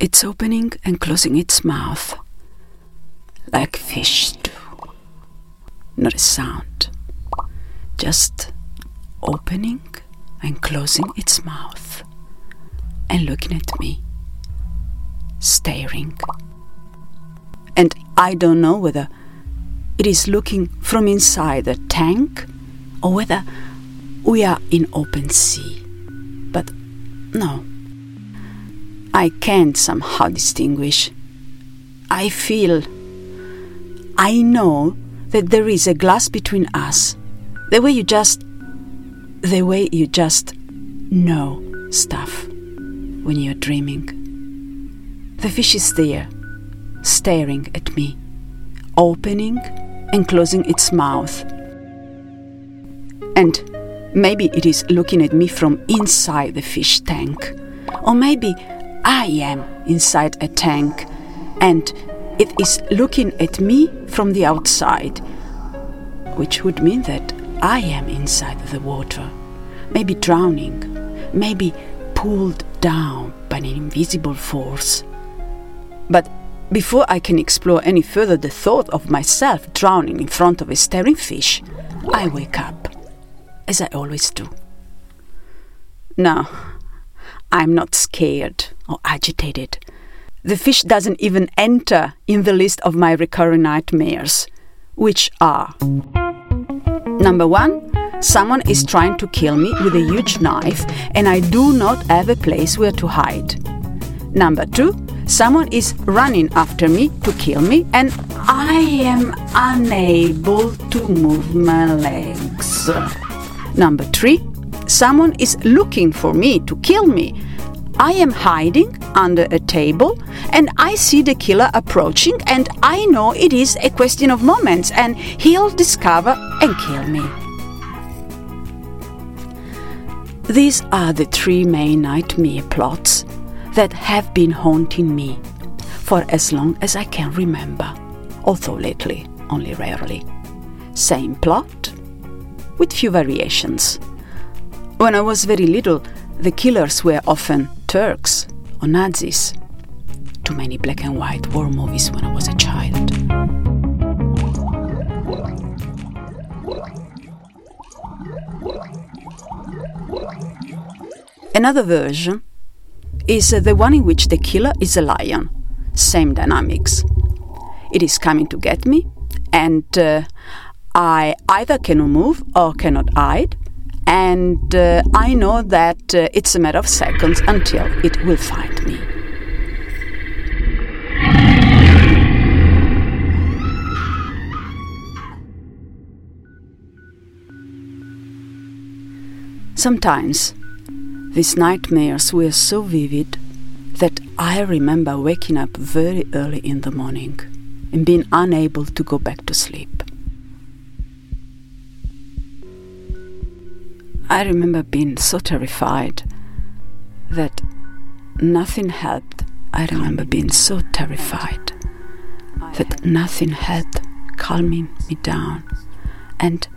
It's opening and closing its mouth, like fish do. Not a sound, just opening and closing its mouth and looking at me, staring. And I don't know whether it is looking from inside the tank or whether we are in open sea. But no, I can't somehow distinguish. I feel, I know that there is a glass between us, the way you just, the way you just know stuff when you're dreaming. The fish is there, staring at me, opening and closing its mouth. And maybe it is looking at me from inside the fish tank. Or maybe I am inside a tank and it is looking at me from the outside, which would mean that I am inside the water, maybe drowning, maybe pulled down by an invisible force. But before I can explore any further the thought of myself drowning in front of a staring fish, I wake up, as I always do. No, I'm not scared or agitated. The fish doesn't even enter in the list of my recurring nightmares, which are Number one, someone is trying to kill me with a huge knife and I do not have a place where to hide. Number two, someone is running after me to kill me and I am unable to move my legs. Number three, someone is looking for me to kill me. I am hiding under a table and I see the killer approaching, and I know it is a question of moments and he'll discover and kill me. These are the three main nightmare plots that have been haunting me for as long as I can remember, although lately only rarely. Same plot, with few variations. When I was very little, the killers were often Turks or Nazis. Too many black and white war movies when I was a child. Another version is the one in which the killer is a lion. Same dynamics. It is coming to get me, and uh, I either cannot move or cannot hide, and uh, I know that uh, it's a matter of seconds until it will find me. Sometimes these nightmares were so vivid that I remember waking up very early in the morning and being unable to go back to sleep. I remember being so terrified that nothing helped. I remember being so terrified that nothing helped calming me down and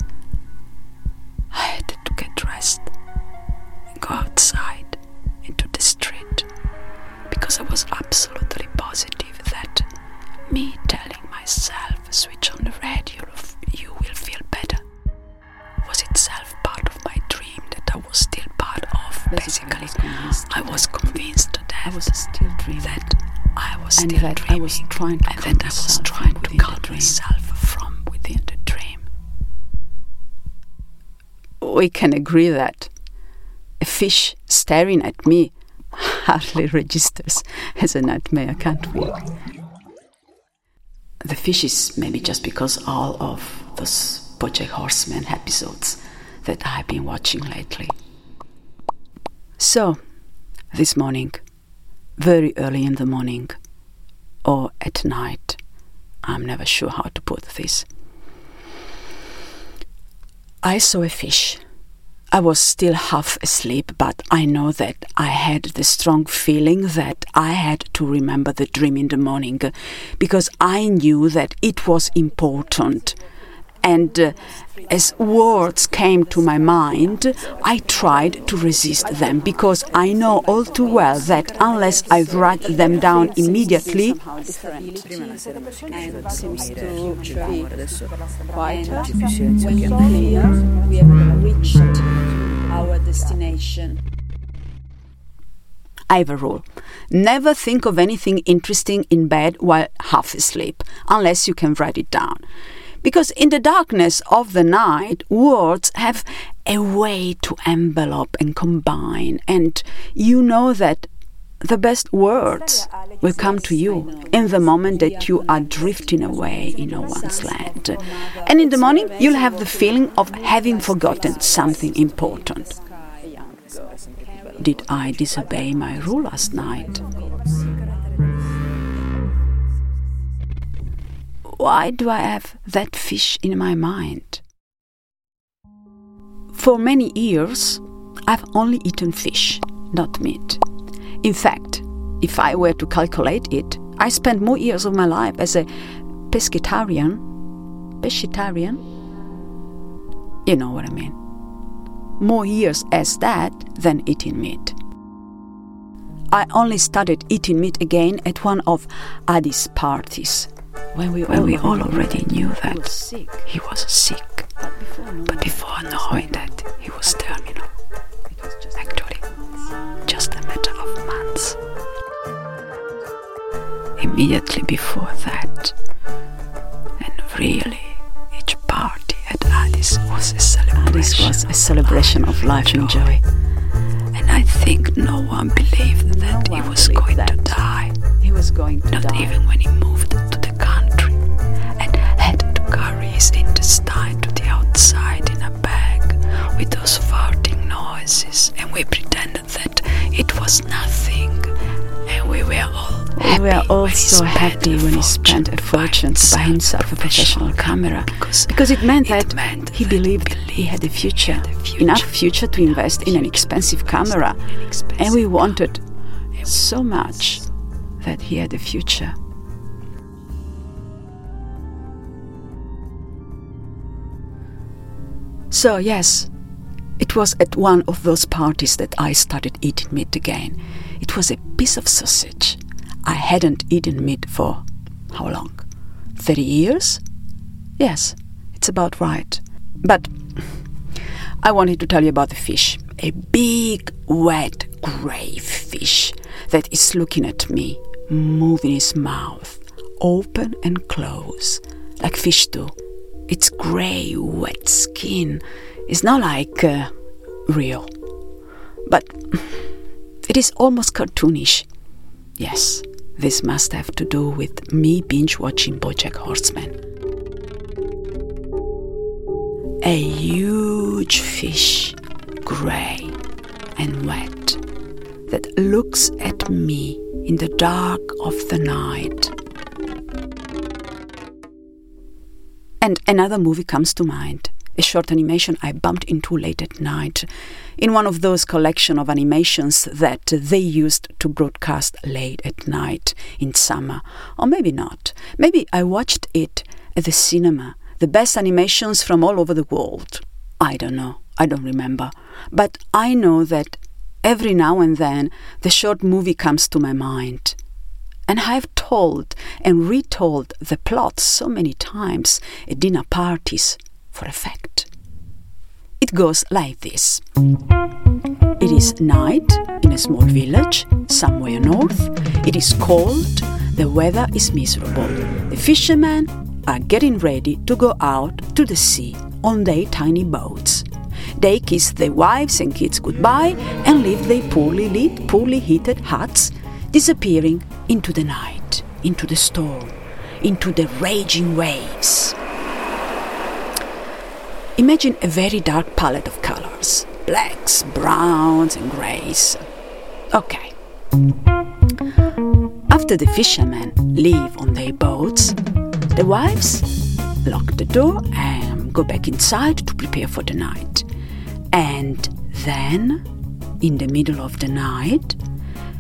basically I was convinced that I was still dreaming that I was And still that I was trying to and that I was myself trying from to within the calm dream. myself from within the dream we can agree that a fish staring at me hardly registers as a nightmare, can't we? The fish is maybe just because all of those Bojack Horseman episodes that I've been watching lately. So, this morning, very early in the morning, or at night, I'm never sure how to put this. I saw a fish. I was still half asleep, but I know that I had the strong feeling that I had to remember the dream in the morning because I knew that it was important And uh, as words came to my mind, I tried to resist them because I know all too well that unless I write them down immediately, we have reached our destination. I have a rule. Never think of anything interesting in bed while half asleep, unless you can write it down. Because in the darkness of the night, words have a way to envelop and combine, and you know that the best words will come to you in the moment that you are drifting away in no one's land. And in the morning, you'll have the feeling of having forgotten something important. Did I disobey my rule last night? Why do I have that fish in my mind? For many years, I've only eaten fish, not meat. In fact, if I were to calculate it, I spent more years of my life as a pescatarian. Pescatarian? You know what I mean. More years as that than eating meat. I only started eating meat again at one of Adi's parties when we, when all, we all already knew that he was sick, but before knowing that he was terminal, actually, just a matter of months. Immediately before that, and really, each party at Adi's was a celebration. Was a celebration of life and joy. And I think no one believed that no he was going to die. He was going to Not die. even when he moved we were all so happy when he spent a fortune to buy himself a professional camera because, it meant that he believed he had a future, enough future to invest in an expensive camera, and we wanted so much that he had a future. So, yes, it was at one of those parties that I started eating meat again. It was a piece of sausage. I hadn't eaten meat for how long? 30 years? Yes, it's about right. But I wanted to tell you about the fish. A big, wet, grey fish that is looking at me, moving his mouth, open and close, like fish do. Its grey, wet skin is not like uh, real, but it is almost cartoonish. Yes, this must have to do with me binge watching Bojack Horseman. A huge fish, grey and wet, that looks at me in the dark of the night. And another movie comes to mind a short animation I bumped into late at night in one of those collection of animations that they used to broadcast late at night in summer. Or maybe not. Maybe I watched it at the cinema, the best animations from all over the world. I don't know. I don't remember. But I know that every now and then the short movie comes to my mind. And I have told and retold the plot so many times at dinner parties for effect. It goes like this It is night in a small village somewhere north. It is cold, the weather is miserable. The fishermen are getting ready to go out to the sea on their tiny boats. They kiss their wives and kids goodbye and leave their poorly lit, poorly heated huts, disappearing into the night, into the storm, into the raging waves. Imagine a very dark palette of colors blacks, browns, and grays. Okay. After the fishermen leave on their boats, the wives lock the door and go back inside to prepare for the night. And then, in the middle of the night,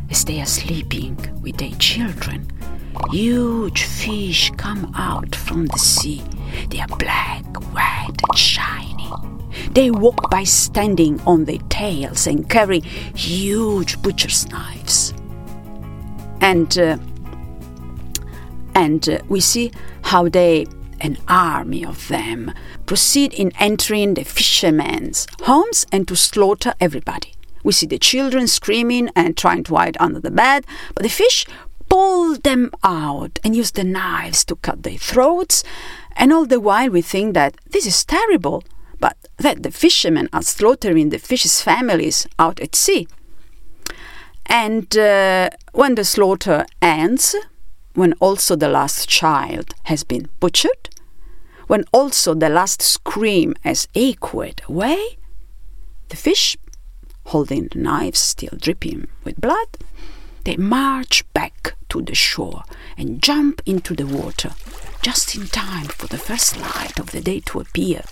as they are sleeping with their children, huge fish come out from the sea They are black, white, and shiny. They walk by standing on their tails and carry huge butcher's knives. And uh, and uh, we see how they, an army of them, proceed in entering the fishermen's homes and to slaughter everybody. We see the children screaming and trying to hide under the bed, but the fish pull them out and use the knives to cut their throats. And all the while we think that this is terrible, but that the fishermen are slaughtering the fish's families out at sea. And uh, when the slaughter ends, when also the last child has been butchered, when also the last scream has echoed away, the fish, holding the knives still dripping with blood, they march back to the shore and jump into the water just in time for the first light of the day to appear,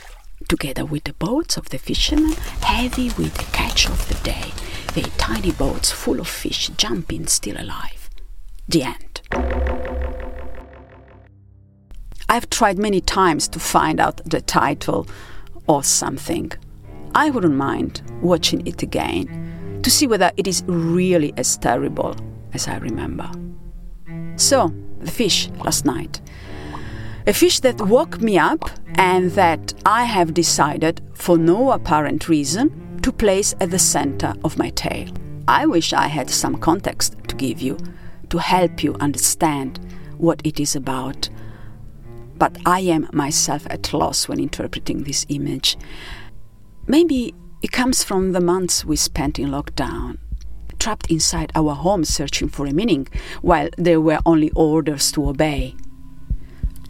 together with the boats of the fishermen, heavy with the catch of the day, their tiny boats full of fish jumping still alive. The end. I've tried many times to find out the title or something. I wouldn't mind watching it again to see whether it is really as terrible as I remember. So, the fish last night. A fish that woke me up and that I have decided, for no apparent reason, to place at the center of my tale. I wish I had some context to give you to help you understand what it is about. But I am myself at loss when interpreting this image. Maybe it comes from the months we spent in lockdown, trapped inside our homes searching for a meaning, while there were only orders to obey.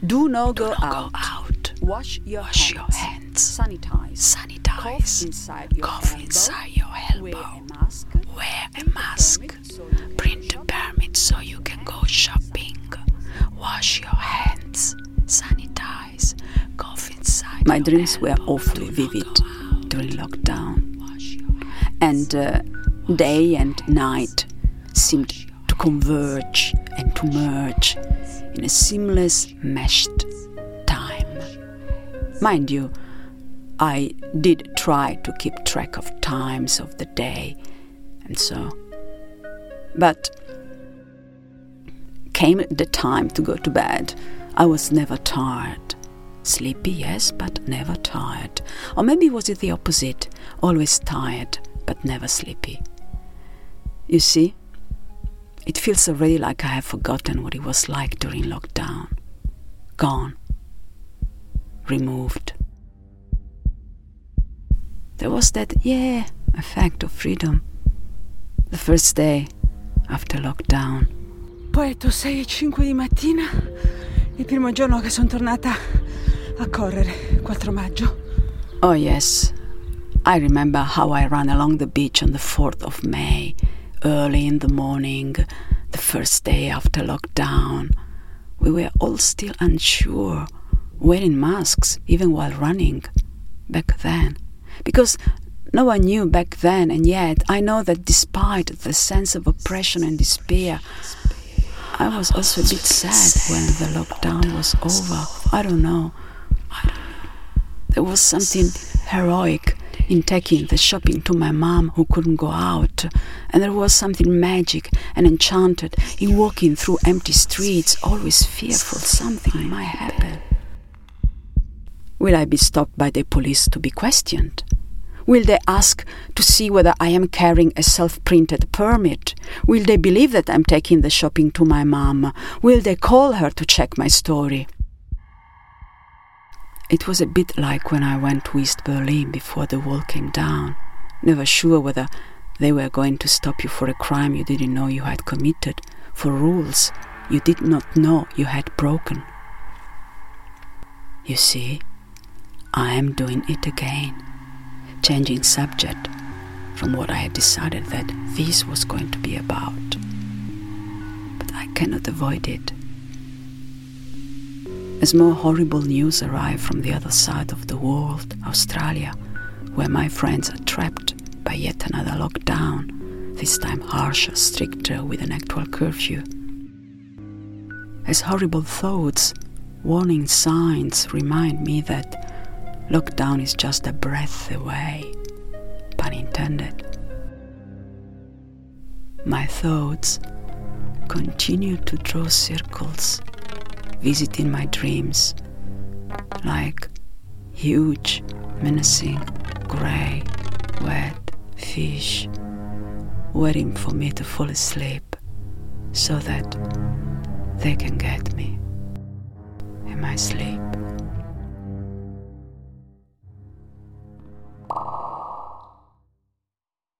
Do not, Do go, not out. go out. Wash your Wash hands. your hands. Sanitize. Sanitize. Cough inside your Cough elbow. inside your Wear elbow. a mask. Wear a mask. Print a permit so you can go shopping. Wash your hands. Sanitize. Cough inside My your dreams were awfully Do vivid during lockdown. Wash your hands. and uh, day and night seemed to converge and to merge in a seamless, meshed time. Mind you, I did try to keep track of times of the day and so. But came the time to go to bed. I was never tired. Sleepy, yes, but never tired. Or maybe was it the opposite? Always tired, but never sleepy. You see, it feels already like I have forgotten what it was like during lockdown. Gone. Removed. There was that, yeah, effect of freedom. The first day after lockdown. Poi è 6 e 5 di mattina, il primo giorno che sono tornata a correre, 4 maggio. Oh, yes. I remember how I ran along the beach on the 4th of May, early in the morning, the first day after lockdown. We were all still unsure, wearing masks even while running, back then. Because no one knew back then, and yet I know that despite the sense of oppression and despair, I was also a bit sad when the lockdown was over. I don't know. There was something heroic in taking the shopping to my mom who couldn't go out, and there was something magic and enchanted in walking through empty streets, always fearful something might happen. Will I be stopped by the police to be questioned? Will they ask to see whether I am carrying a self printed permit? Will they believe that I'm taking the shopping to my mom? Will they call her to check my story? It was a bit like when I went to East Berlin before the wall came down, never sure whether they were going to stop you for a crime you didn't know you had committed, for rules you did not know you had broken. You see, I am doing it again, changing subject from what I had decided that this was going to be about. But I cannot avoid it. As more horrible news arrive from the other side of the world, Australia, where my friends are trapped by yet another lockdown, this time harsher, stricter, with an actual curfew. As horrible thoughts warning signs remind me that lockdown is just a breath away, pun intended. My thoughts continue to draw circles, visiting my dreams like huge, menacing, grey, wet fish waiting for me to fall asleep so that they can get me in my sleep.